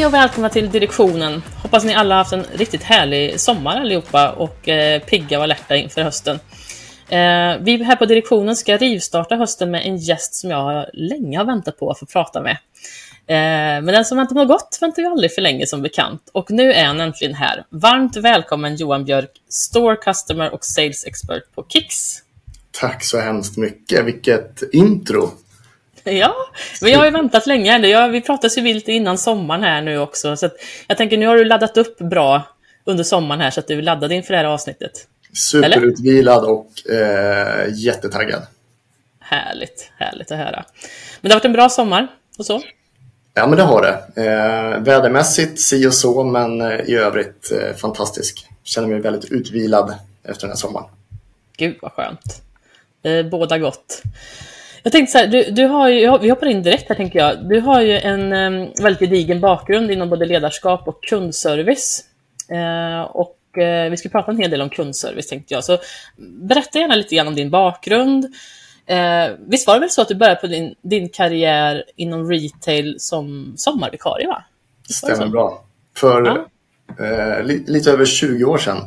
Hej och välkomna till Direktionen. Hoppas ni alla haft en riktigt härlig sommar allihopa och eh, pigga och alerta inför hösten. Eh, vi här på Direktionen ska rivstarta hösten med en gäst som jag länge har väntat på att få prata med. Eh, men den som väntar på gott väntar ju aldrig för länge som bekant. Och nu är han äntligen här. Varmt välkommen Johan Björk, Store Customer och Sales Expert på Kicks. Tack så hemskt mycket. Vilket intro! Ja, men jag har ju väntat länge. Jag, vi pratade så vilt innan sommaren här nu också. Så jag tänker nu har du laddat upp bra under sommaren här så att du är laddad inför det här avsnittet. Superutvilad och eh, jättetaggad. Härligt, härligt att höra. Men det har varit en bra sommar och så? Ja, men det har det. Eh, vädermässigt si och så, men eh, i övrigt eh, fantastisk. Känner mig väldigt utvilad efter den här sommaren. Gud vad skönt. Eh, båda gott. Jag tänkte så här, du, du har ju, vi hoppar in direkt här tänker jag. Du har ju en um, väldigt gedigen bakgrund inom både ledarskap och kundservice. Uh, och uh, vi ska prata en hel del om kundservice tänkte jag. Så berätta gärna lite grann om din bakgrund. Uh, visst var det väl så att du började på din, din karriär inom retail som sommarvikarie? Va? Stämmer bra. För ja. li, lite över 20 år sedan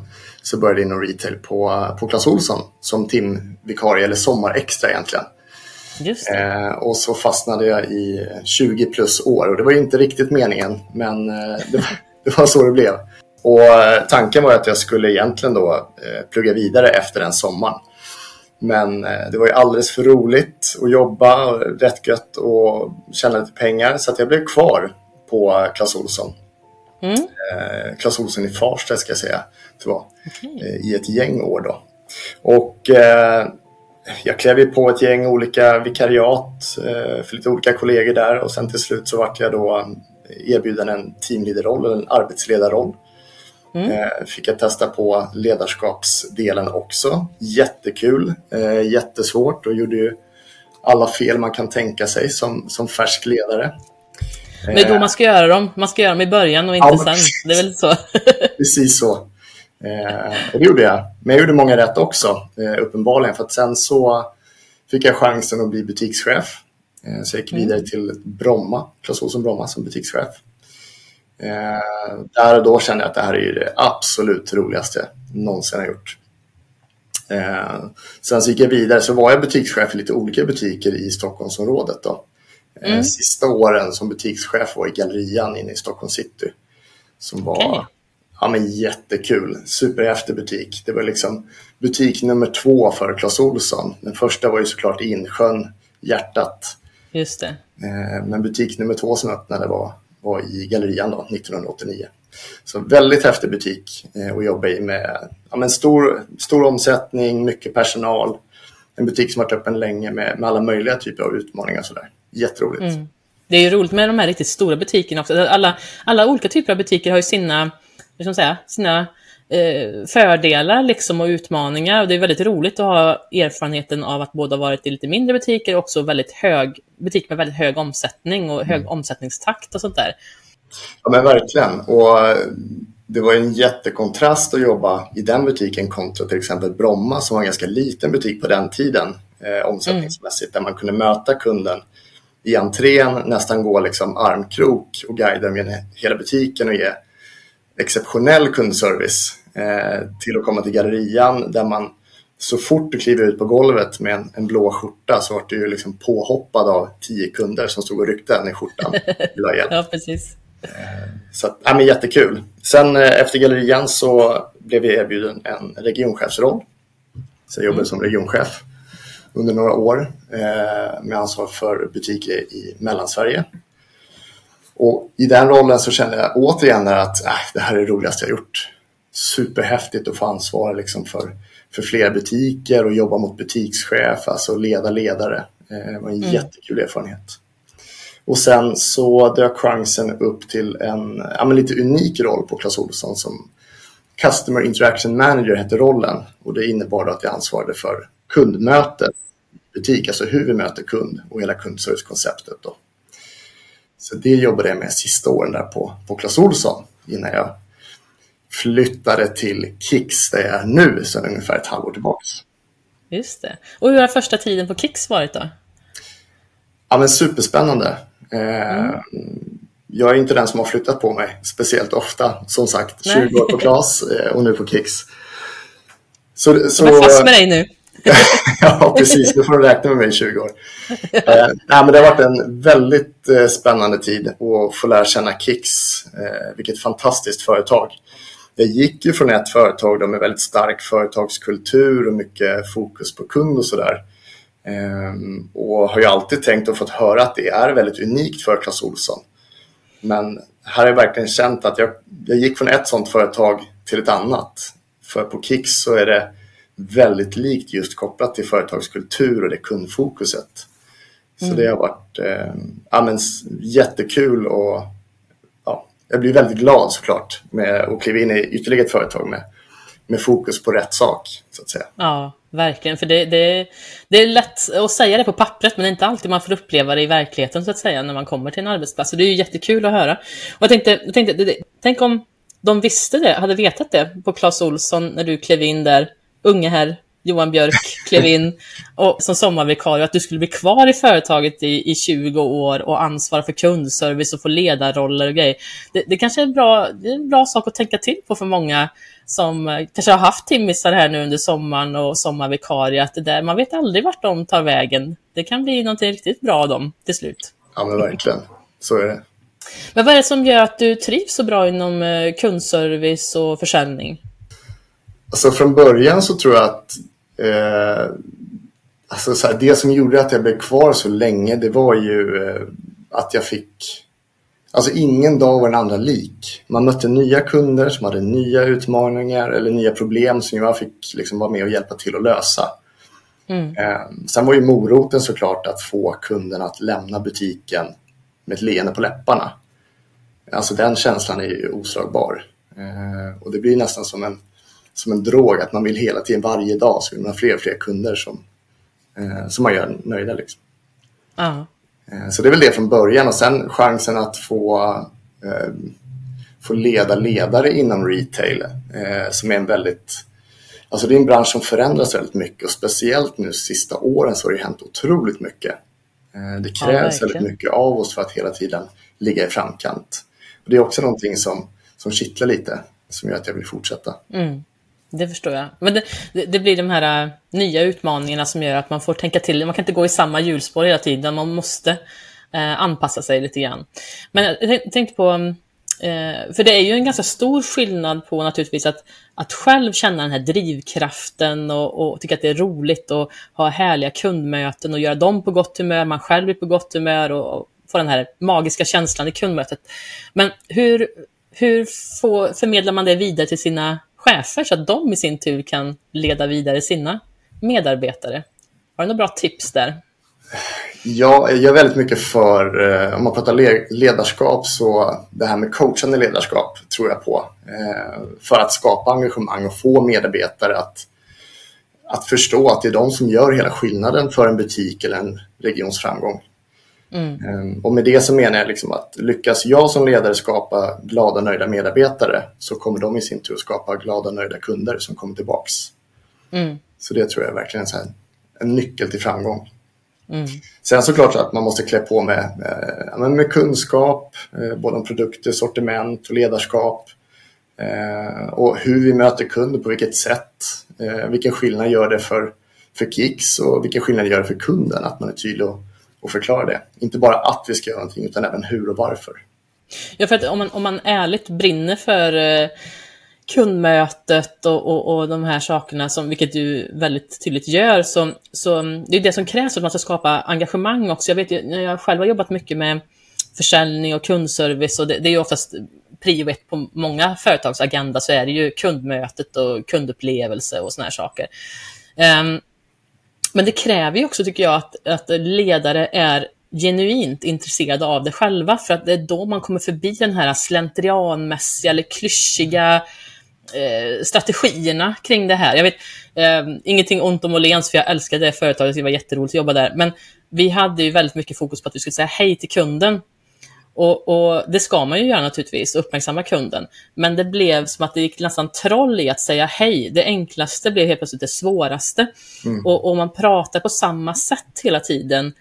så började jag inom retail på, på Clas Ohlson som timvikarie, eller sommarextra egentligen. Eh, och så fastnade jag i 20 plus år och det var inte riktigt meningen men eh, det, var, det, var, så det blev. Och eh, tanken var att jag skulle egentligen då eh, plugga vidare efter den sommaren. Men eh, det var ju alldeles för roligt att jobba, rätt gött och tjäna lite pengar så att jag blev kvar på Clas Ohlson. Mm. Eh, Clas Ohlson i Farsta ska jag säga, det var, okay. i ett gäng år då. Och jag klev ju på ett gäng olika vikariat eh, för lite olika kollegor där och sen till slut så vart jag då erbjuden en teamleaderroll eller en arbetsledarroll. Mm. Eh, fick jag testa på ledarskapsdelen också. Jättekul, eh, jättesvårt och gjorde ju alla fel man kan tänka sig som, som färsk ledare. Men då man ska göra dem. Man ska göra dem i början och inte ja, sen. Det är väl så? precis så. Eh, och det gjorde jag. Men jag gjorde många rätt också, eh, uppenbarligen. För att sen så fick jag chansen att bli butikschef. Eh, så jag gick mm. vidare till Bromma, Clas Ohlson Bromma som butikschef. Där och då kände jag att det här är det absolut roligaste jag någonsin har gjort. Sen så gick jag vidare, så var jag butikschef i lite olika butiker i Stockholmsområdet. Då. Mm. Sista åren som butikschef var i Gallerian inne i Stockholm city. Som var okay. Ja, men jättekul. Superhäftig butik. Det var liksom butik nummer två för Clas Ohlson. Den första var ju såklart Insjön, hjärtat. Just det. Eh, men butik nummer två som öppnade var, var i Gallerian då, 1989. Så väldigt häftig butik eh, att jobba i med ja, men stor, stor omsättning, mycket personal. En butik som varit öppen länge med, med alla möjliga typer av utmaningar. Och sådär. Jätteroligt. Mm. Det är ju roligt med de här riktigt stora butikerna också. Alla, alla olika typer av butiker har ju sina liksom säga, sina eh, fördelar liksom och utmaningar. Och det är väldigt roligt att ha erfarenheten av att både ha varit i lite mindre butiker och också väldigt hög, butik med väldigt hög omsättning och hög mm. omsättningstakt och sånt där. Ja men verkligen. Och eh, det var en jättekontrast att jobba i den butiken kontra till exempel Bromma som var en ganska liten butik på den tiden eh, omsättningsmässigt mm. där man kunde möta kunden i entrén, nästan gå liksom armkrok och guida med hela butiken och ge exceptionell kundservice eh, till att komma till gallerian där man så fort du kliver ut på golvet med en, en blå skjorta så vart du ju liksom påhoppad av tio kunder som stod och ryckte en i skjortan. ja, precis. Eh, så att, ja, men jättekul. Sen eh, efter gallerian så blev jag erbjuden en regionchefsroll. Så jag jobbade mm. som regionchef under några år med ansvar för butiker i Mellansverige. Och i den rollen så kände jag återigen att äh, det här är det roligaste jag gjort. Superhäftigt att få ansvara liksom för, för fler butiker och jobba mot butikschef, alltså leda ledare. Eh, det var en mm. jättekul erfarenhet. Och sen så dök chansen upp till en ja, lite unik roll på Clas Ohlson som Customer Interaction Manager hette rollen och det innebar att jag ansvarade för kundmötet butik, alltså hur vi möter kund och hela kundservicekonceptet. Då. Så det jobbade jag med sista åren där på, på Clas Ohlson innan jag flyttade till Kicks där jag är nu sedan ungefär ett halvår tillbaka. Just det. Och hur har första tiden på Kicks varit då? Ja men superspännande. Eh, mm. jag är inte den som har flyttat på mig speciellt ofta. Som sagt, 20 Nej. år på Klas eh, och nu på Kicks. Så, så, jag är fast med dig nu. ja, precis. Nu får du räkna med mig i 20 år. Eh, nej, men det har varit en väldigt eh, spännande tid att få lära känna Kicks. Eh, vilket fantastiskt företag. Jag gick ju från ett företag då med väldigt stark företagskultur och mycket fokus på kund och sådär. Eh, och har ju alltid tänkt och fått höra att det är väldigt unikt för Clas Ohlson. Men här har jag verkligen känt att jag, jag gick från ett sådant företag till ett annat. För på Kicks så är det väldigt likt just kopplat till företagskultur och det kundfokuset. Så mm. det har varit eh, ja, jättekul och ja, jag blir väldigt glad såklart med att kliva in i ytterligare ett företag med, med fokus på rätt sak. så att säga. Ja, verkligen. För det, det, det är lätt att säga det på pappret, men det är inte alltid man får uppleva det i verkligheten så att säga när man kommer till en arbetsplats. Så det är ju jättekul att höra. Och jag tänkte, jag tänkte tänk om de visste det, hade vetat det på Clas Olsson när du klev in där unge herr Johan Björk klev in och, som sommarvikarie, att du skulle bli kvar i företaget i, i 20 år och ansvara för kundservice och få ledarroller och grejer. Det, det kanske är en, bra, det är en bra sak att tänka till på för många som eh, kanske har haft timmisar här nu under sommaren och sommarvikarie, att det där, man vet aldrig vart de tar vägen. Det kan bli något riktigt bra av dem till slut. Ja, men verkligen. Så är det. Men vad är det som gör att du trivs så bra inom eh, kundservice och försäljning? Alltså från början så tror jag att eh, alltså så här, det som gjorde att jag blev kvar så länge det var ju eh, att jag fick Alltså ingen dag var den andra lik. Man mötte nya kunder som hade nya utmaningar eller nya problem som jag fick liksom vara med och hjälpa till att lösa. Mm. Eh, sen var ju moroten såklart att få kunden att lämna butiken med ett leende på läpparna. Alltså den känslan är ju oslagbar. Eh, och det blir nästan som en som en drog, att man vill hela tiden, varje dag, så vill man ha fler och fler kunder som, eh, som man gör nöjda. Liksom. Uh. Eh, så det är väl det från början och sen chansen att få, eh, få leda ledare inom retail eh, som är en väldigt Alltså det är en bransch som förändras väldigt mycket och speciellt nu sista åren så har det hänt otroligt mycket. Eh, det krävs ja, väldigt mycket av oss för att hela tiden ligga i framkant. Och det är också någonting som, som kittlar lite, som gör att jag vill fortsätta. Mm. Det förstår jag. Men det, det, det, blir de här äh, nya utmaningarna som gör att man får tänka till. Man kan inte gå i samma hjulspår hela tiden. Man måste eh, anpassa sig lite grann. Men jag tänkte på, mm, äh, för det är ju en ganska stor skillnad på naturligtvis att, att själv känna den här drivkraften och, och tycka att det är roligt och ha härliga kundmöten och göra dem på gott humör. Man själv blir på gott humör och, och få den här magiska känslan i kundmötet. Men hur, hur få, förmedlar man det vidare till sina chefer så att de i sin tur kan leda vidare sina medarbetare. Har du några bra tips där? Ja, jag är väldigt mycket för, eh, om man pratar ledarskap, så det här med coachande ledarskap tror jag på. Eh, för att skapa engagemang och få medarbetare att, att förstå att det är de som gör hela skillnaden för en butik eller en regions framgång. Mm. Ehm, och med det så menar jag liksom att lyckas jag som ledare skapa glada, nöjda medarbetare så kommer de i sin tur skapa glada, nöjda kunder som kommer tillbaks. Mm. Så det tror jag är verkligen är en nyckel till framgång. Mm. Sen såklart att man måste klä på med, med, med kunskap, eh, både om produkter, sortiment och ledarskap. Eh, och hur vi möter kunder, på vilket sätt. Eh, vilken skillnad gör det för, för Kicks och vilken skillnad gör det för kunden att man är tydlig och och förklara det. Inte bara att vi ska göra någonting utan även hur och varför. Ja, för att om man, om man ärligt brinner för eh, kundmötet och, och, och de här sakerna, som, vilket du väldigt tydligt gör, så, så det är det som krävs för att man ska skapa engagemang också. Jag vet ju, när jag själv har jobbat mycket med försäljning och kundservice och det, det är ju oftast prio ett på många företags agenda så är det ju kundmötet och kundupplevelse och såna här saker. Um, men det kräver ju också, tycker jag, att, att ledare är genuint intresserade av det själva, för att det är då man kommer förbi den här slentrianmässiga eller klyschiga eh, strategierna kring det här. Jag vet, eh, ingenting ont om Åhléns, för jag älskade det företaget, det var jätteroligt att jobba där, men vi hade ju väldigt mycket fokus på att vi skulle säga hej till kunden. Och, och, Det ska man ju göra naturligtvis, uppmärksamma kunden. Men det blev som att det gick nästan troll i att säga hej. Det enklaste blev helt plötsligt det svåraste. Mm. Och, och man pratar på samma sätt hela tiden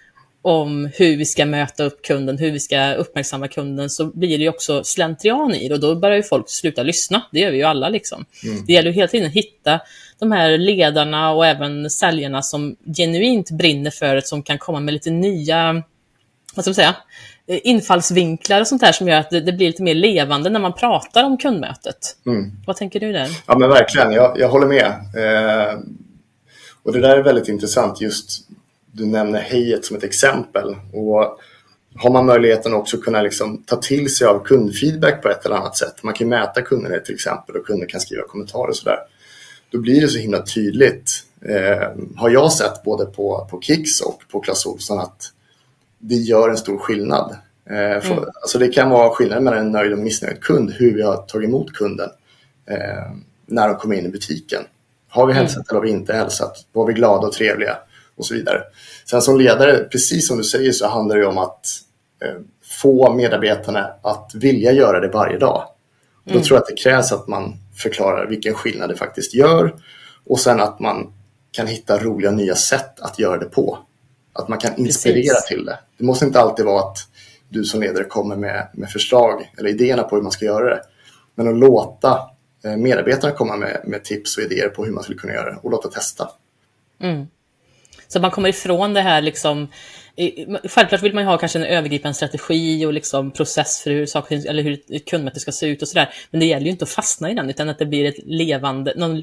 om hur vi ska möta upp kunden, hur vi ska uppmärksamma kunden, så blir det också slentrian i det och då börjar ju folk sluta lyssna. Det gör vi ju alla. Liksom. Mm. Det gäller ju hela tiden att hitta de här ledarna och även säljarna som genuint brinner för det, som kan komma med lite nya vad ska man säga, infallsvinklar och sånt där som gör att det, det, blir lite mer levande när man pratar om kundmötet. Mm. Vad tänker du där? Ja men verkligen, jag, jag håller med. Eh, och det där är väldigt intressant just du nämner hejet som ett exempel. Och har man möjligheten också att kunna liksom ta till sig av kundfeedback på ett eller annat sätt. Man kan mäta kunderna till exempel och kunder kan skriva kommentarer och sådär. Då blir det så himla tydligt, eh, har jag sett både på, på Kicks och på Clas Ohlson att det gör en stor skillnad. Eh, för, mm. alltså det kan vara skillnad mellan en nöjd och missnöjd kund, hur vi har tagit emot kunden eh, när de kommer in i butiken. Har vi hälsat mm. eller har vi inte hälsat? Var vi glada och trevliga? Och så vidare. Sen som ledare, precis som du säger, så handlar det om att eh, få medarbetarna att vilja göra det varje dag. Mm. Då tror jag att det krävs att man förklarar vilken skillnad det faktiskt gör och sen att man kan hitta roliga nya sätt att göra det på. Att man kan inspirera Precis. till det. Det måste inte alltid vara att du som ledare kommer med, med förslag eller idéerna på hur man ska göra det. Men att låta eh, medarbetarna komma med, med tips och idéer på hur man skulle kunna göra det och låta testa. Mm. Så man kommer ifrån det här liksom Självklart vill man ha kanske en övergripande strategi och liksom process för hur, saker, eller hur ett kundmöte ska se ut och sådär. Men det gäller ju inte att fastna i den, utan att det blir ett levande, någon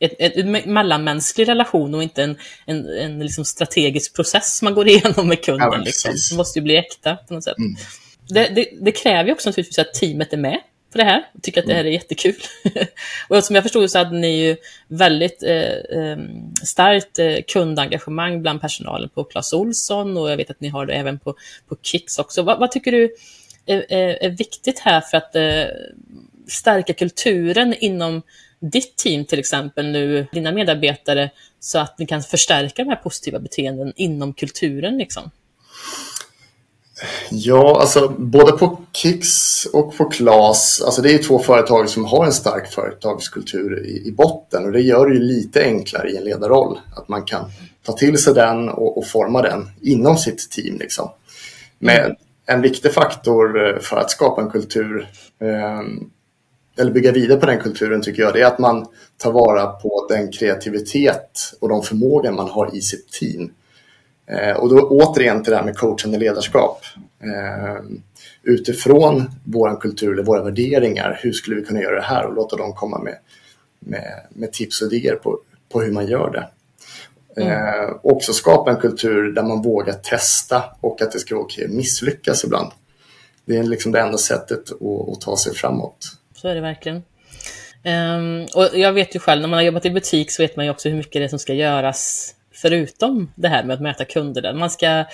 ett, ett, ett mellanmänsklig relation och inte en, en, en liksom strategisk process man går igenom med kunden. Ja, liksom. Det måste ju bli äkta på något sätt. Mm. Det, det, det, kräver ju också naturligtvis att teamet är med på det här och tycker att det här är jättekul. och som jag förstod så hade ni ju väldigt eh, ehm, starkt eh, kundengagemang bland personalen på Clas Olsson och jag vet att ni har det även på, på Kicks också. Vad, vad tycker du är, är, är, viktigt här för att eh, stärka kulturen inom ditt team till exempel nu, dina medarbetare, så att ni kan förstärka de här positiva beteenden inom kulturen? Liksom? Ja, alltså både på Kicks och på Klas, alltså det är två företag som har en stark företagskultur i, i botten och det gör det ju lite enklare i en ledarroll, att man kan ta till sig den och, och forma den inom sitt team. Liksom. Men mm. en viktig faktor eh, för att skapa en kultur eh, eller bygga vidare på den kulturen tycker jag, det är att man tar vara på den kreativitet och de förmågor man har i sitt team. Eh, och då återigen till det här med coachande ledarskap. Eh, utifrån vår kultur eller våra värderingar, hur skulle vi kunna göra det här och låta dem komma med, med, med tips och idéer på, på hur man gör det. Mm. Eh, också skapa en kultur där man vågar testa och att det ska vara okej att misslyckas ibland. Det är liksom det enda sättet att, att ta sig framåt så är det verkligen. Um, och jag vet ju själv, när man har jobbat i butik så vet man ju också hur mycket det är som ska göras förutom det här med att möta kunder. Man ska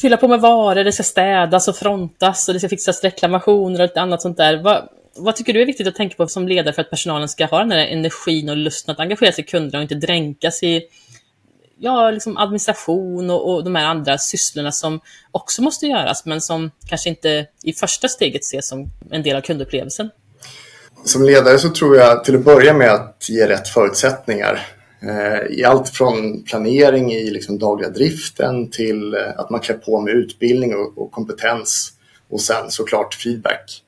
fylla på med varor, det ska städas och frontas och det ska fixas reklamationer och lite annat sånt där. Vad, vad tycker du är viktigt att tänka på som ledare för att personalen ska ha den här energin och lusten att engagera sig i kunderna och inte dränkas i ja, liksom administration och, och de här andra sysslorna som också måste göras, men som kanske inte i första steget ses som en del av kundupplevelsen? Som ledare så tror jag till att börja med att ge rätt förutsättningar. Eh, I allt från planering i liksom dagliga driften till eh, att man klär på med utbildning och kompetens och sen såklart feedback.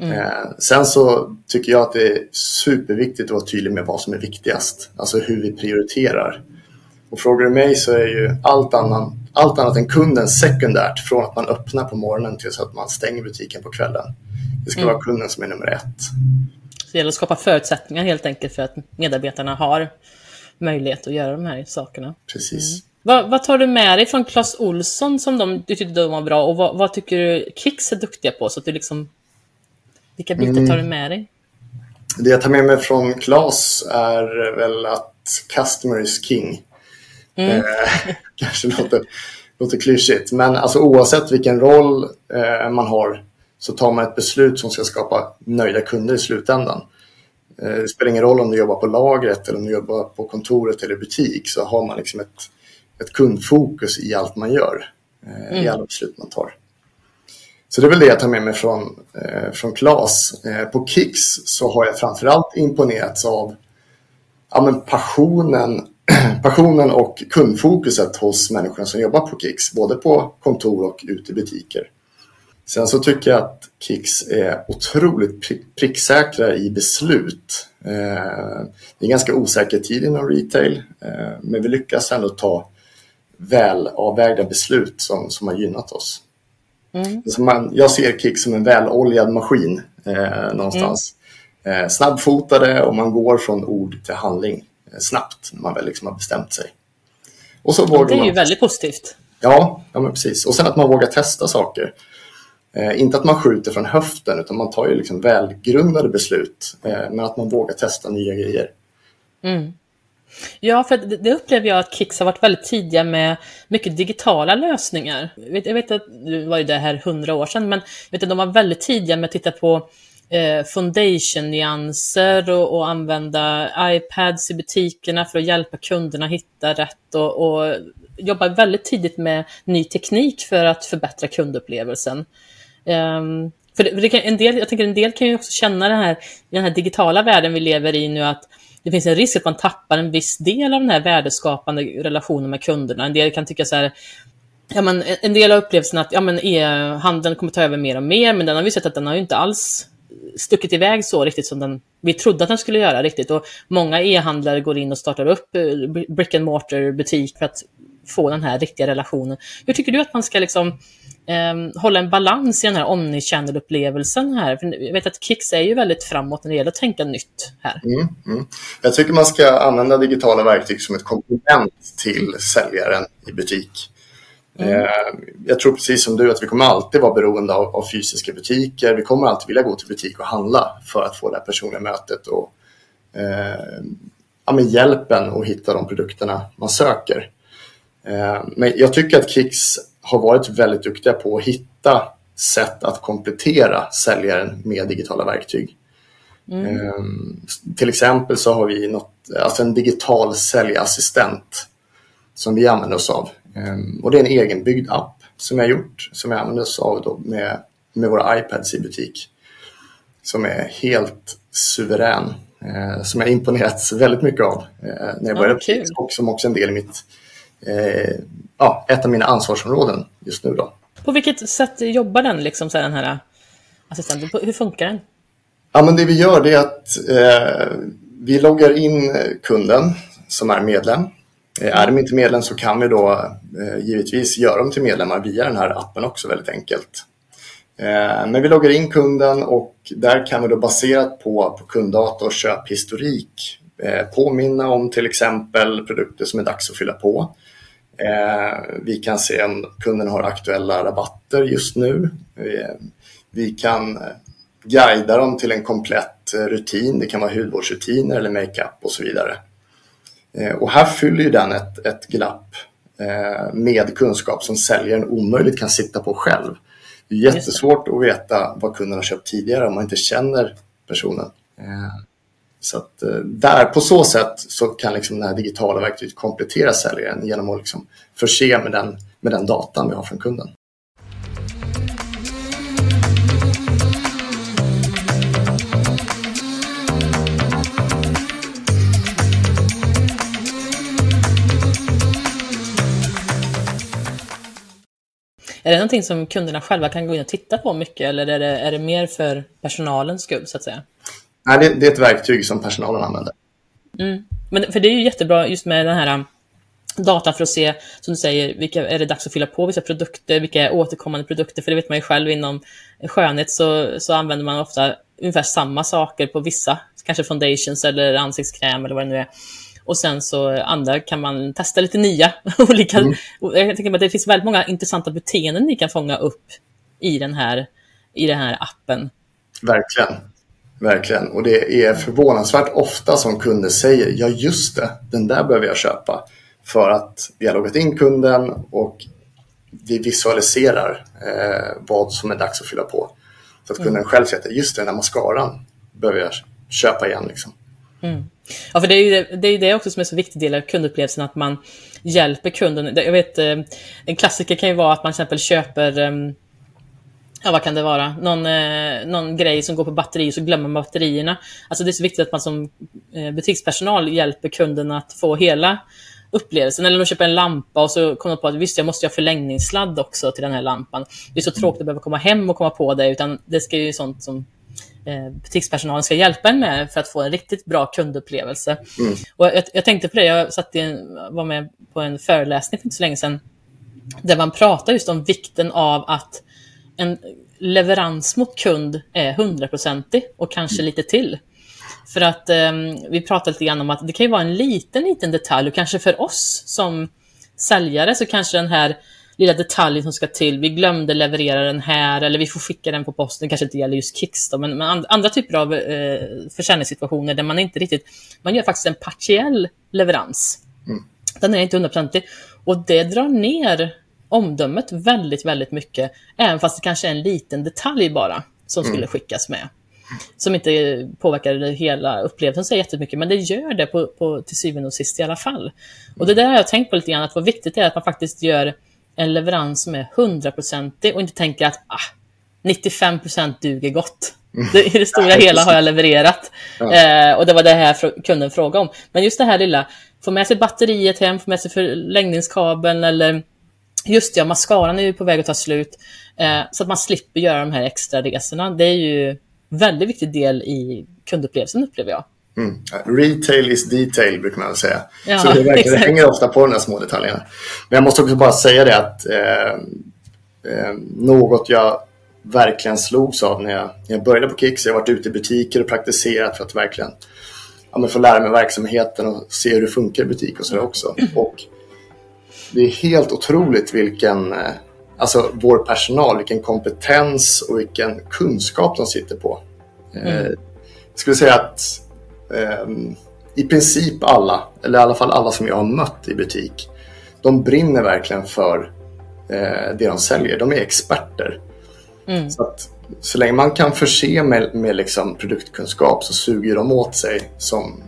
Mm. Eh, sen så tycker jag att det är superviktigt att vara tydlig med vad som är viktigast, alltså hur vi prioriterar. Och frågar du mig så är ju allt, annan, allt annat än kunden sekundärt från att man öppnar på morgonen till så att man stänger butiken på kvällen. Det ska mm. vara kunden som är nummer ett. Så det gäller att skapa förutsättningar helt enkelt för att medarbetarna har möjlighet att göra de här sakerna. Precis. Mm. Vad, vad, tar du med dig från Clas Olsson som de, du tyckte de var bra och vad, vad, tycker du Kicks är duktiga på? Så att du liksom, vilka bitar mm. tar du med dig? Det jag tar med mig från Klas är väl att customer is king. Mm. Eh, kanske låter, låter klyschigt, men alltså oavsett vilken roll eh, man har så tar man ett beslut som ska skapa nöjda kunder i slutändan. Eh, det spelar ingen roll om du jobbar på lagret eller om du jobbar på kontoret eller butik så har man liksom ett, ett kundfokus i allt man gör, eh, mm. i alla beslut man tar. Så det är väl det jag tar med mig från, eh, från Klas. På Kicks så har jag framförallt imponerats av ja, passionen passionen och kundfokuset hos människorna som jobbar på Kicks, både på kontor och ute i butiker. Sen så tycker jag att Kicks är otroligt pricksäkra i beslut. Eh, det är ganska osäker tid inom retail, eh, men vi lyckas ändå ta väl avvägda beslut som, som har gynnat oss. Mm. Man, jag ser Kicks som en väloljad maskin eh, någonstans. Mm. Eh, snabbfotade och man går från ord till handling eh, snabbt när man väl liksom har bestämt sig. Och så vågar det är man... ju väldigt positivt. Ja, ja men precis. Och sen att man vågar testa saker. Eh, inte att man skjuter från höften utan man tar ju liksom välgrundade beslut. Eh, men att man vågar testa nya grejer. Mm. Ja, för det upplever jag att Kicks har varit väldigt tidiga med mycket digitala lösningar. Jag vet, att det var ju det här hundra år sedan, men vet att de var väldigt tidiga med att titta på eh, foundation-nyanser och, och, använda iPads i butikerna för att hjälpa kunderna hitta rätt och, och jobba väldigt tidigt med ny teknik för att förbättra kundupplevelsen. Um, för, det, för det kan, en del, jag tänker en del kan ju också känna det här, i den här digitala världen vi lever i nu, att det finns en risk att man tappar en viss del av den här värdeskapande relationen med kunderna. En del kan tycka så här, ja, men en del har upplevelsen att ja, men e-handeln kommer ta över mer och mer, men den har vi sett att den har ju inte alls stuckit iväg så riktigt som den, vi trodde att den skulle göra riktigt. Och många e-handlare går in och startar upp eh, brick and mortar butik för att få den här riktiga relationen. Hur tycker du att man ska liksom, eh, hålla en balans i den här omnichannel-upplevelsen här? För jag vet att Kicks är ju väldigt framåt när det gäller att tänka nytt här. Mm, mm. Jag tycker man ska använda digitala verktyg som ett komplement till säljaren i butik. Mm. Eh, jag tror precis som du att vi kommer alltid vara beroende av, av, fysiska butiker. Vi kommer alltid vilja gå till butik och handla för att få det personliga mötet och eh, ja, hjälpen att hitta de produkterna man söker. Eh, men jag tycker att Kicks har varit väldigt duktiga på att hitta sätt att komplettera säljaren med digitala verktyg. Mm. Ehm, till exempel så har vi något, alltså en digital säljassistent som vi använder oss av. Ehm, och det är en egenbyggd app som jag gjort, som jag använder oss av med, med våra iPads i butik. Som är helt suverän, eh, som jag imponerats väldigt mycket av eh, när jag började ja, och som också är en del i mitt eh, ja, ett av mina ansvarsområden just nu. Då. På vilket sätt jobbar den, liksom, så här, den här assistenten? Hur funkar den? Ja, men det vi gör är att eh, vi loggar in kunden som är medlem. Eh, är de inte medlem så kan vi då eh, givetvis göra dem till medlemmar via den här appen också väldigt enkelt. Eh, men vi loggar in kunden och där kan vi då baserat på, på kunddata och köphistorik eh, påminna om till exempel produkter som är dags att fylla på. Eh, vi kan se om kunden har aktuella rabatter just nu. Vi kan guida dem till en komplett rutin. Det kan vara hudvårdsrutiner eller makeup och så vidare. Eh, och här fyller ju den ett, ett glapp eh, med kunskap som säljaren omöjligt kan sitta på själv. Det är jättesvårt att veta vad kunden har köpt tidigare om man inte känner personen. Så att eh, där, på så sätt så kan liksom det här digitala verktyget komplettera säljaren genom att liksom förse med den, med den datan vi har från kunden. Är det någonting som kunderna själva kan gå in och titta på mycket eller är det, är det mer för personalens skull så att säga? Nej, det, det är ett verktyg som personalen använder. Mm. Men för det är ju jättebra just med den här um, datan för att se, som du säger, vilka är det dags att fylla på vissa produkter, vilka är återkommande produkter, för det vet man ju själv inom skönhet så, så använder man ofta ungefär samma saker på vissa, kanske foundations eller ansiktskräm eller vad det nu är. Och sen så andra kan man testa lite nya olika. Mm. Jag tänker att det finns väldigt många intressanta beteenden ni kan fånga upp i den här, i den här appen. Verkligen. Verkligen. Och det är förvånansvärt ofta som kunder säger ja just det, den där behöver jag köpa. För att vi har loggat in kunden och vi visualiserar eh, vad som är dags att fylla på. Så att kunden mm. själv säger att just det, den här mascaran behöver jag köpa igen. Liksom. Mm. Ja, för det är ju det, det, är det också som är så viktig del av kundupplevelsen, att man hjälper kunden. Jag vet, eh, en klassiker kan ju vara att man till exempel köper um, ja, vad kan det vara? Någon, eh, någon grej som går på batteri så glömmer man batterierna. Alltså det är så viktigt att man som eh, butikspersonal hjälper kunden att få hela upplevelsen. Eller de köper en lampa och så kommer de på att visst, jag måste ha förlängningssladd också till den här lampan. Det är så tråkigt att behöva komma hem och komma på det, utan det ska ju sånt som eh, butikspersonalen ska hjälpa en med för att få en riktigt bra kundupplevelse. Mm. Och jag, jag, tänkte på det, jag satt en, var med på en föreläsning för inte så länge sedan, där man pratar just om vikten av att en leverans mot kund är hundraprocentig och kanske lite till. För att eh, vi pratade lite grann om att det kan ju vara en liten, liten detalj och kanske för oss som säljare så kanske den här lilla detaljen som ska till, vi glömde leverera den här eller vi får skicka den på posten, det kanske inte gäller just Kicks då, men, men andra typer av eh, försäljningssituationer där man inte riktigt, man gör faktiskt en partiell leverans. Mm. Den är inte hundraprocentig och det drar ner omdömet väldigt, väldigt mycket, även fast det kanske är en liten detalj bara som mm. skulle skickas med. Som inte påverkar hela upplevelsen så jättemycket, men det gör det på, på, till syvende och sist i alla fall. Och det där har jag tänkt på lite grann, att vad viktigt det är att man faktiskt gör en leverans som är hundraprocentig och inte tänker att ah, 95% duger gott. Mm. Det, I det stora hela har jag levererat. Ja. Eh, och det var det här kunden frågade om. Men just det här lilla, få med sig batteriet hem, få med sig förlängningskabeln eller Just ja, mascaran är ju på väg att ta slut. Eh, så att man slipper göra de här extra resorna. Det är ju en väldigt viktig del i kundupplevelsen upplever jag. Mm. Retail is detail brukar man säga. Ja, så det, verkligen, det hänger ofta på de här små detaljerna. Men jag måste också bara säga det att eh, eh, något jag verkligen slogs av när jag, när jag började på Kicks. Jag har varit ute i butiker och praktiserat för att verkligen ja, få lära mig verksamheten och se hur det funkar i butik och sådär också. Och det är helt otroligt vilken, eh, alltså vår personal, vilken kompetens och vilken kunskap de sitter på. Eh, mm. Jag skulle säga att eh, i princip alla, eller i alla fall alla som jag har mött i butik, de brinner verkligen för eh, det de säljer. De är experter. Mm. Så, att, så länge man kan förse med, med liksom produktkunskap så suger de åt sig som,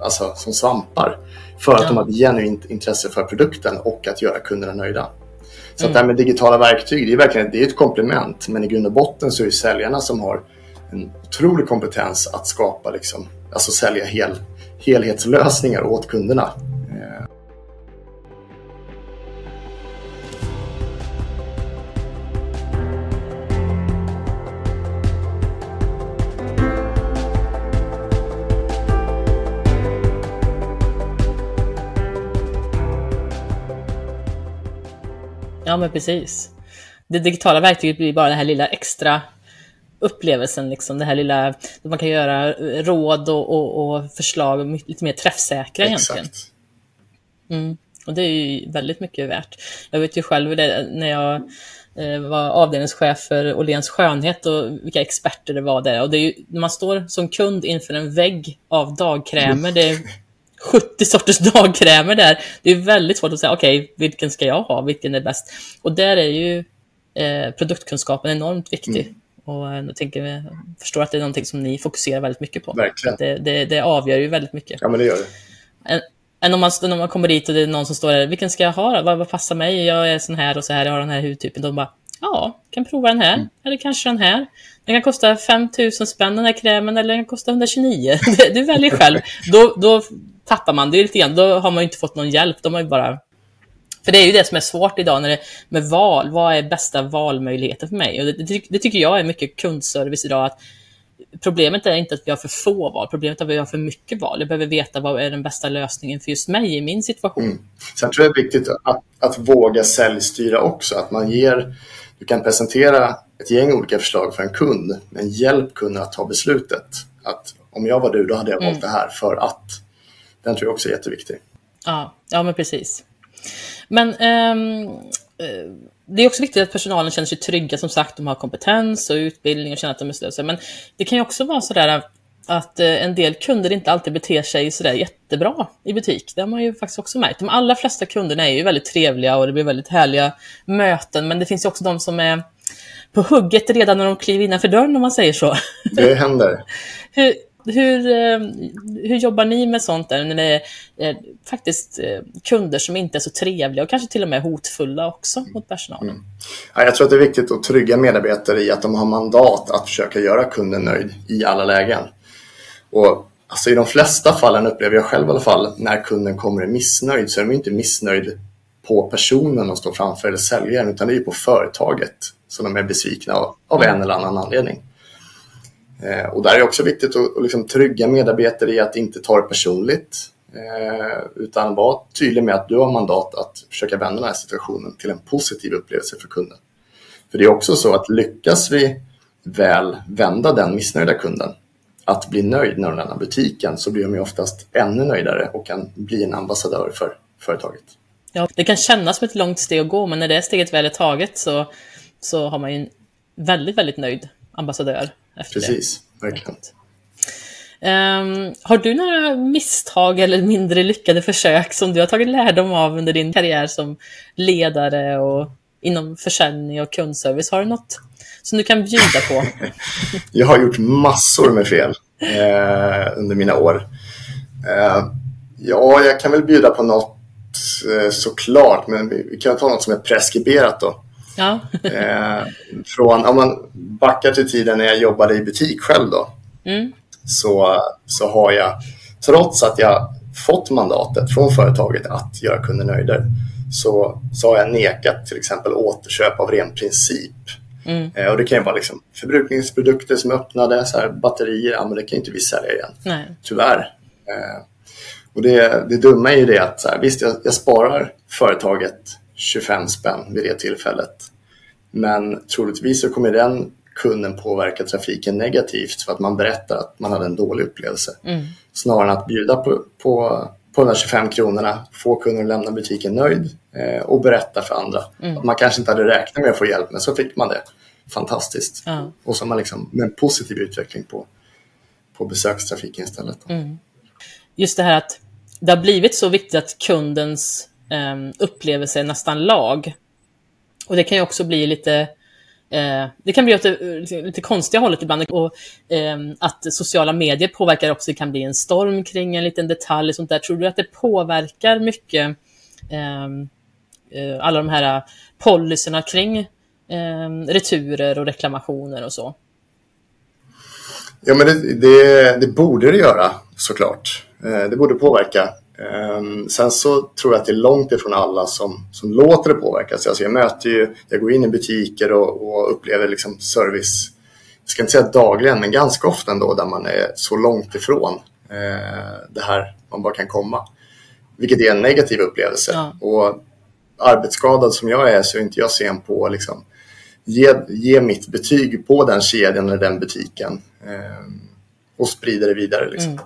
alltså, som svampar. För att ja. de har ett genuint intresse för produkten och att göra kunderna nöjda. Så mm. att det här med digitala verktyg, det är verkligen det är ett komplement. Men i grund och botten så är det säljarna som har en otrolig kompetens att skapa, liksom, alltså sälja hel, helhetslösningar åt kunderna. Ja, men precis. Det digitala verktyget blir bara den här lilla extra upplevelsen, liksom, det här lilla, man kan göra råd och, och, och förslag lite mer träffsäkra Exakt. egentligen. Mm. Och det är ju väldigt mycket värt. Jag vet ju själv det, när jag eh, var avdelningschef för Åhléns skönhet och vilka experter det var där. Och det är ju, när man står som kund inför en vägg av dagkrämer, det är 70 sorters dagkrämer där. Det är väldigt svårt att säga, okej, okay, vilken ska jag ha? Vilken är bäst? Och där är ju eh, produktkunskapen enormt viktig. Mm. Och eh, jag tänker, jag förstår att det är någonting som ni fokuserar väldigt mycket på. Verkligen. Det, det, det avgör ju väldigt mycket. Ja, men det gör det. Än, än om, man, om man kommer dit och det är någon som står där, vilken ska jag ha? Vad, vad passar mig? Jag är sån här och så här, jag har den här hudtypen. De bara, ja, kan prova den här. Mm. Eller kanske den här. Den kan kosta 5000 spänn den här krämen eller den kan kosta 129. du väljer själv. Då, då tappar man det lite grann. Då har man inte fått någon hjälp. De har bara... För det är ju det som är svårt idag när det, med val. Vad är bästa valmöjligheten för mig? Och det, det, det tycker jag är mycket kundservice idag. Att problemet är inte att vi har för få val, problemet är att vi har för mycket val. Jag behöver veta vad är den bästa lösningen för just mig i min situation. Mm. Sen tror jag det är viktigt att, att våga säljstyra också. Att man ger, du kan presentera ett gäng olika förslag för en kund, men hjälp kunden att ta beslutet. Att om jag var du, då hade jag valt mm. det här för att den tror jag också är jätteviktig. Ja, ja men precis. Men um, det är också viktigt att personalen känner sig trygga, som sagt, de har kompetens och utbildning och känner att de är slösade. Men det kan ju också vara sådär att eh, en del kunder inte alltid beter sig sådär jättebra i butik. Det har man ju faktiskt också märkt. De allra flesta kunderna är ju väldigt trevliga och det blir väldigt härliga möten, men det finns ju också de som är på hugget redan när de kliver innanför dörren, om man säger så. Det händer. Hur, hur, eh, hur jobbar ni med sånt där när det är eh, faktiskt eh, kunder som inte är så trevliga och kanske till och med hotfulla också mot personalen? Mm. Ja, jag tror att det är viktigt att trygga medarbetare i att de har mandat att försöka göra kunden nöjd i alla lägen. Och alltså, I de flesta fallen upplever jag själv i alla fall, när kunden kommer är missnöjd så är de inte missnöjd på personen de står framför eller säljaren utan det är på företaget som de är besvikna av, av en eller annan anledning. Eh, och där är det också viktigt att, att liksom trygga medarbetare i att inte ta det personligt eh, utan vara tydlig med att du har mandat att försöka vända den här situationen till en positiv upplevelse för kunden. För det är också så att lyckas vi väl vända den missnöjda kunden att bli nöjd när de lämnar butiken så blir de ju oftast ännu nöjdare och kan bli en ambassadör för företaget. Ja, det kan kännas som ett långt steg att gå, men när det steget väl är taget så, så har man ju en väldigt, väldigt nöjd ambassadör Precis, det. verkligen. Um, har du några misstag eller mindre lyckade försök som du har tagit lärdom av under din karriär som ledare och inom försäljning och kundservice? Har du något som du kan bjuda på? jag har gjort massor med fel eh, under mina år. Eh, ja, jag kan väl bjuda på något eh, såklart, men vi, kan ta något som är preskriberat då. Ja. eh, från, om man backar till tiden när jag jobbade i butik själv då, mm. så, så har jag, trots att jag fått mandatet från företaget att göra kunder nöjda, så, så har jag nekat till exempel återköp av ren princip. Mm. Eh, och det kan ju vara liksom förbrukningsprodukter som är öppnade, så här, batterier, ja, men det kan inte vi sälja igen. Nej. Tyvärr. Eh, och det, det dumma är ju det att så här, visst, jag, jag sparar företaget 25 spänn vid det tillfället. Men troligtvis så kommer den kunden påverka trafiken negativt för att man berättar att man hade en dålig upplevelse. Mm. Snarare än att bjuda på, på, på de 25 kronorna, få kunden att lämna butiken nöjd eh, och berätta för andra. Mm. Att man kanske inte hade räknat med att få hjälp, men så fick man det. Fantastiskt. Ja. Och så har man liksom med en positiv utveckling på, på besökstrafiken istället. Mm. Just det här att det har blivit så viktigt att kundens um, upplevelse är nästan lag. Och det kan ju också bli lite eh, det kan bli åt det eh, lite konstiga hållet ibland. Och, eh, att sociala medier påverkar också. Det kan bli en storm kring en liten detalj. Sånt där. Tror du att det påverkar mycket ehm, eh, alla de här eh, policyerna kring ehm, returer och reklamationer och så? Ja, men det, det, det borde det göra såklart. Eh, det borde påverka. Ehm, sen så tror jag att det är långt ifrån alla som, som låter det påverkas. Alltså jag möter ju, jag går in i butiker och, och upplever liksom service, jag ska inte säga dagligen, men ganska ofta ändå där man är så långt ifrån eh, det här man bara kan komma. Vilket är en negativ upplevelse. Ja. Och arbetsskadad som jag är så är inte jag sen på att liksom, ge, ge mitt betyg på den kedjan eller den butiken eh, och sprida det vidare. Liksom. Mm.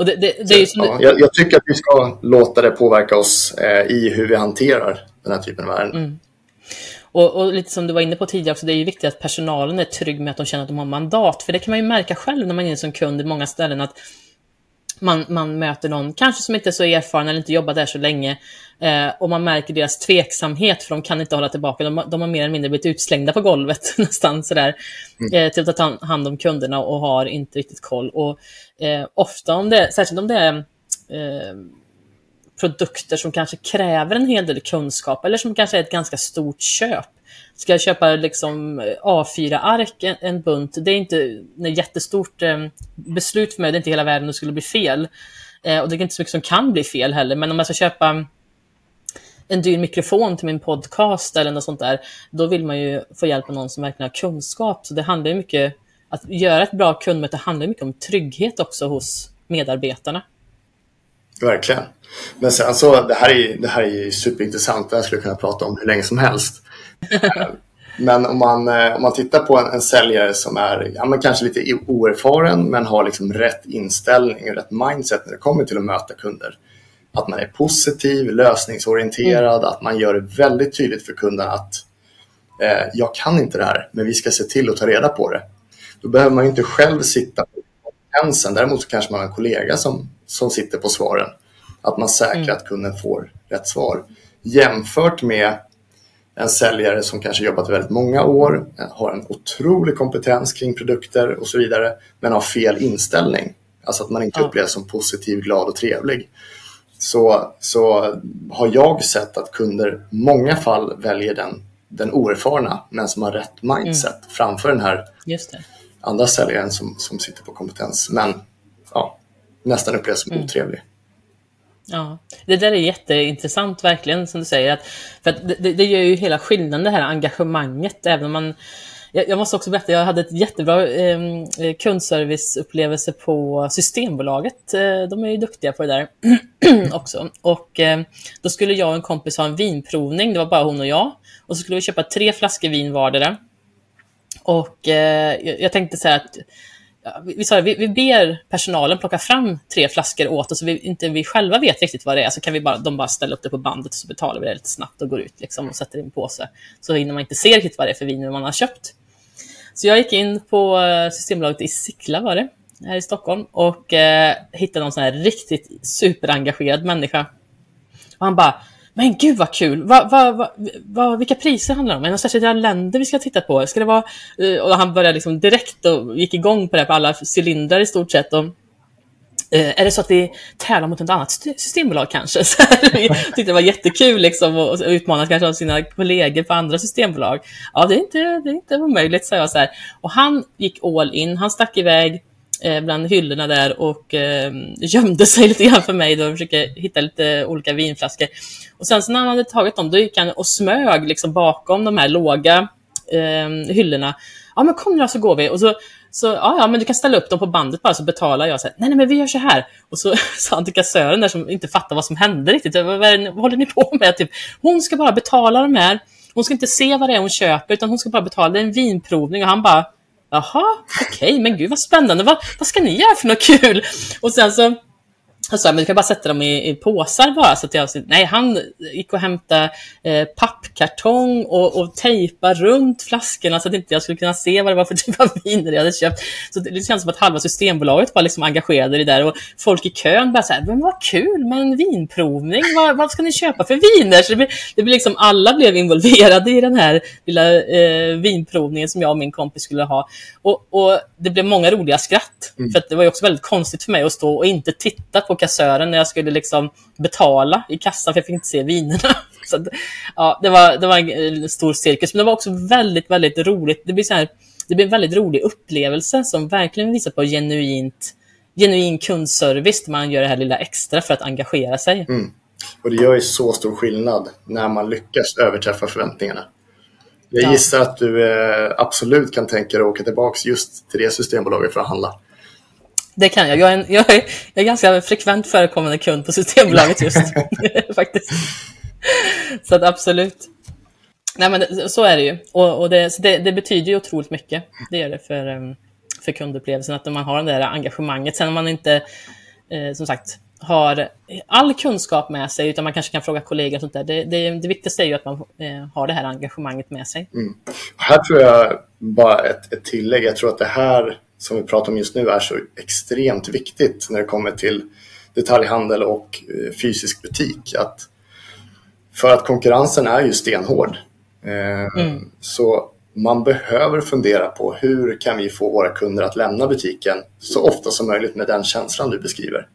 Och det, det, det är så, ja, jag, jag, tycker att vi ska låta det påverka oss eh, i hur vi hanterar den här typen av ärenden. Mm. Och, och, lite som du var inne på tidigare också, det är ju viktigt att personalen är trygg med att de känner att de har mandat. För det kan man ju märka själv när man är som kund i många ställen att man, man möter någon, kanske som inte är så erfaren eller inte jobbat där så länge, eh, och man märker deras tveksamhet för de kan inte hålla tillbaka. De, de har mer eller mindre blivit utslängda på golvet nästan sådär, mm. eh, till att ta hand om kunderna och har inte riktigt koll. Och eh, ofta om det, särskilt om det är eh, produkter som kanske kräver en hel del kunskap eller som kanske är ett ganska stort köp. Ska jag köpa liksom A4-ark, en, en, bunt, det är inte ett jättestort eh, beslut för mig, det är inte hela världen det skulle bli fel. Eh, och det är inte så mycket som kan bli fel heller, men om jag ska köpa en dyr mikrofon till min podcast eller något sånt där, då vill man ju få hjälp av någon som verkligen har kunskap. Så det handlar ju mycket, att göra ett bra kundmöte handlar mycket om trygghet också hos medarbetarna. Verkligen. Men sen så, det här är, det här är superintressant, det här skulle jag kunna prata om hur länge som helst. men om man, eh, om man tittar på en, en säljare som är ja, men kanske lite oerfaren men har liksom rätt inställning och rätt mindset när det kommer till att möta kunder. Att man är positiv, lösningsorienterad, mm. att man gör det väldigt tydligt för kunden att eh, jag kan inte det här, men vi ska se till att ta reda på det. Då behöver man inte själv sitta på kompetensen. Däremot så kanske man har en kollega som, som sitter på svaren. Att man säkrar mm. att kunden får rätt svar. Jämfört med en säljare som kanske jobbat väldigt många år, har en otrolig kompetens kring produkter och så vidare, men har fel inställning. Alltså att man inte ja. upplevs som positiv, glad och trevlig. Så, så har jag sett att kunder i många fall väljer den, den oerfarna, men som har rätt mindset mm. framför den här andra säljaren som, som sitter på kompetens, men nästan upplevs som mm. otrevlig. Ja, det där är jätteintressant verkligen som du säger. Att, för att det, det gör ju hela skillnaden det här engagemanget. Även om man, jag, jag måste också berätta, jag hade ett jättebra ehm, eh, kundserviceupplevelse på Systembolaget. Eh, de är ju duktiga på det där också. Och eh, då skulle jag och en kompis ha en vinprovning, det var bara hon och jag. Och så skulle vi köpa tre flaskor vin vardera. Och eh, jag, jag tänkte så här att vi, sa, vi, vi ber personalen plocka fram tre flaskor åt oss, så vi inte vi själva vet riktigt vad det är, så kan vi bara, de bara ställa upp det på bandet och så betalar vi det lite snabbt och går ut liksom, och sätter in en påse. Så hinner man inte se riktigt vad det är för vin man har köpt. Så jag gick in på eh, Systembolaget i Sickla var det, här i Stockholm, och eh, hittade någon sån här riktigt superengagerad människa. Och han bara, men gud vad kul! Va, va, va, va, vilka priser handlar det om? Är det några särskilda länder vi ska titta på? Ska det vara... Eh, och han började liksom direkt och gick igång på det på alla cylindrar i stort sett. Och, eh, är det så att vi tävlar mot ett annat systembolag kanske? Så jag tyckte det var jättekul liksom, och utmana kanske av sina kollegor på andra systembolag. Ja, det är inte, det är inte omöjligt, sa jag. Så här. Och han gick all in. Han stack iväg Eh, bland hyllorna där och eh, gömde sig lite grann för mig då och försökte hitta lite olika vinflaskor. Och sen så när han hade tagit dem, då gick han och smög liksom bakom de här låga eh, hyllorna. Ja, men kom då så går vi. Och så, så ja, ja, men du kan ställa upp dem på bandet bara så betalar jag. Så här, nej, nej, men vi gör så här. Och så sa han till kassören där som inte fattade vad som hände riktigt. Vad, vad håller ni på med? Typ, hon ska bara betala de här. Hon ska inte se vad det är hon köper, utan hon ska bara betala. Det är en vinprovning. Och han bara, Jaha, okej, okay, men gud vad spännande. Vad, vad ska ni göra för något kul? Och sen så jag sa, men du kan bara sätta dem i, i påsar bara. Så att jag, nej, han gick och hämtade eh, pappkartong och, och tejpa runt flaskorna så att inte jag skulle kunna se vad det var för typ av viner jag hade köpt. Så det, det känns som att halva Systembolaget var liksom engagerade i det där och folk i kön bara så här, men vad kul med en vinprovning. Vad, vad ska ni köpa för viner? Så det blir, det blir liksom, alla blev involverade i den här lilla eh, vinprovningen som jag och min kompis skulle ha. Och, och det blev många roliga skratt. Mm. För det var ju också väldigt konstigt för mig att stå och inte titta på kassören när jag skulle liksom betala i kassan, för jag fick inte se vinerna. Så ja, det, var, det var en stor cirkus, men det var också väldigt, väldigt roligt. Det blir, så här, det blir en väldigt rolig upplevelse som verkligen visar på genuint, genuin kundservice, där man gör det här lilla extra för att engagera sig. Mm. Och det gör ju så stor skillnad när man lyckas överträffa förväntningarna. Jag ja. gissar att du eh, absolut kan tänka dig att åka tillbaka just till det systembolaget för att handla. Det kan jag. Jag är, en, jag, är, jag är ganska frekvent förekommande kund på Systembolaget just faktiskt. Så att absolut. Nej, men så är det ju. Och, och det, det, det, betyder ju otroligt mycket. Det gör det för, ehm, för kundupplevelsen, att man har det där engagemanget. Sen om man inte, eh, som sagt, har all kunskap med sig, utan man kanske kan fråga kollegor och sånt där. Det, det, det viktigaste är ju att man eh, har det här engagemanget med sig. Mm. Här tror jag, bara ett, ett tillägg, jag tror att det här som vi pratar om just nu är så extremt viktigt när det kommer till detaljhandel och eh, fysisk butik. Att för att konkurrensen är ju stenhård. Eh, mm. Så man behöver fundera på hur kan vi få våra kunder att lämna butiken så ofta som möjligt med den känslan du beskriver.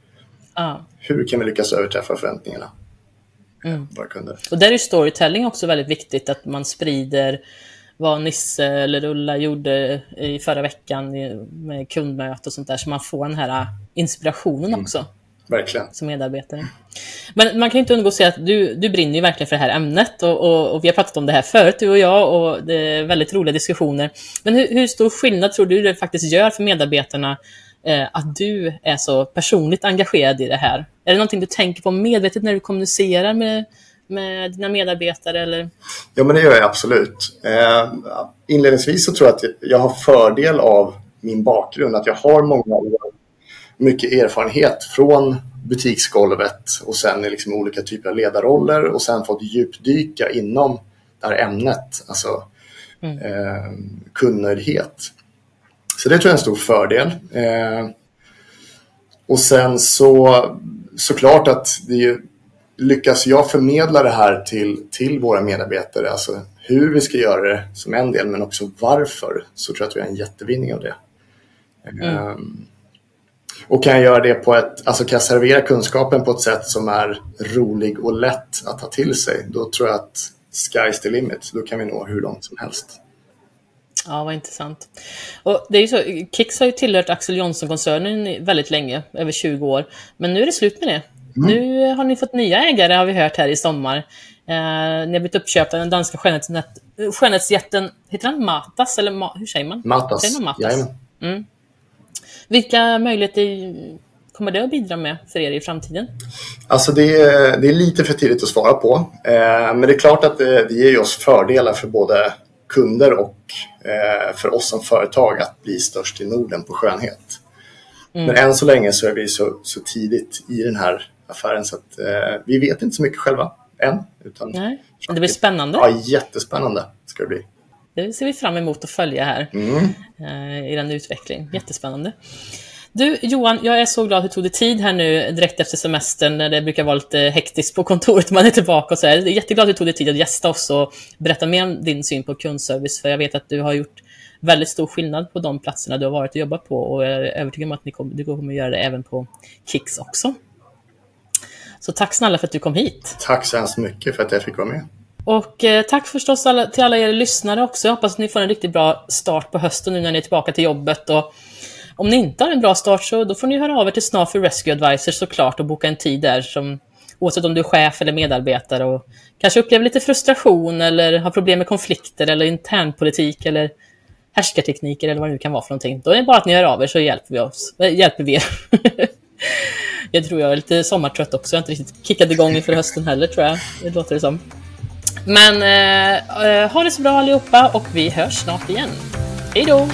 Ah. Hur kan vi lyckas överträffa förväntningarna? Mm. Våra kunder. Och där är storytelling också väldigt viktigt, att man sprider vad Nisse eller Ulla gjorde i förra veckan med kundmöte och sånt där, så man får den här inspirationen mm. också. Verkligen. Som medarbetare. Men man kan inte undgå att säga att du, du brinner ju verkligen för det här ämnet och, och, och, vi har pratat om det här förut, du och jag, och det är väldigt roliga diskussioner. Men hur, hur stor skillnad tror du det faktiskt gör för medarbetarna eh, att du är så personligt engagerad i det här? Är det någonting du tänker på medvetet när du kommunicerar med, med dina medarbetare? Eller? Ja, men det gör jag absolut. Eh, inledningsvis så tror jag att jag har fördel av min bakgrund, att jag har många år, mycket erfarenhet från butiksgolvet och sen i liksom olika typer av ledarroller och sen fått djupdyka inom det här ämnet, alltså mm. eh, kundnöjdhet. Så det tror jag är en stor fördel. Eh, och sen så såklart att det är lyckas jag förmedla det här till, till våra medarbetare, alltså hur vi ska göra det som en del, men också varför, så tror jag att vi har en jättevinning av det. Mm. Um, och kan jag göra det på ett, alltså kan jag servera kunskapen på ett sätt som är rolig och lätt att ta till sig, då tror jag att sky's the limit. Då kan vi nå hur långt som helst. Ja, vad intressant. Och det är så, Kicks har ju tillhört Axel Johnson-koncernen väldigt länge, över 20 år. Men nu är det slut med det. Mm. Nu har ni fått nya ägare, har vi hört här i sommar. Eh, ni har blivit uppköpta av den danska skönhetsjätten, heter den Matas? Eller ma, hur säger man? Matas. Säger man Matas? Mm. Vilka möjligheter kommer det att bidra med för er i framtiden? Alltså det är, det är lite för tidigt att svara på. Eh, men det är klart att det, det ger oss fördelar för både kunder och eh, för oss som företag att bli störst i Norden på skönhet. Mm. Men än så länge så är vi så, så tidigt i den här affären så att eh, vi vet inte så mycket själva än. Utan Nej. Det blir spännande. Ja, jättespännande ska det bli. Det ser vi fram emot att följa här mm. eh, i den utveckling. Jättespännande. Du Johan, jag är så glad att du tog dig tid här nu direkt efter semestern när det brukar vara lite hektiskt på kontoret man är tillbaka och så här. Jag är jätteglad att du tog dig tid att gästa oss och berätta mer om din syn på kundservice för jag vet att du har gjort väldigt stor skillnad på de platserna du har varit och jobbat på och jag är övertygad om att ni kommer, du kommer att göra det även på Kicks också. Så tack snälla för att du kom hit. Tack så hemskt mycket för att jag fick vara med. Och eh, tack förstås alla, till alla er lyssnare också. Jag hoppas att ni får en riktigt bra start på hösten nu när ni är tillbaka till jobbet. Och om ni inte har en bra start så då får ni höra av er till Snafu Rescue Advisor såklart och boka en tid där som oavsett om du är chef eller medarbetare och kanske upplever lite frustration eller har problem med konflikter eller internpolitik eller härskartekniker eller vad det nu kan vara för någonting. Då är det bara att ni hör av er så hjälper vi, oss, äh, hjälper vi er. jag tror jag är lite sommartrött också. Jag har inte riktigt kickat igång inför hösten heller tror jag. Det låter det som. Men eh, eh ha det så bra allihopa och vi hörs snart igen. Hej då!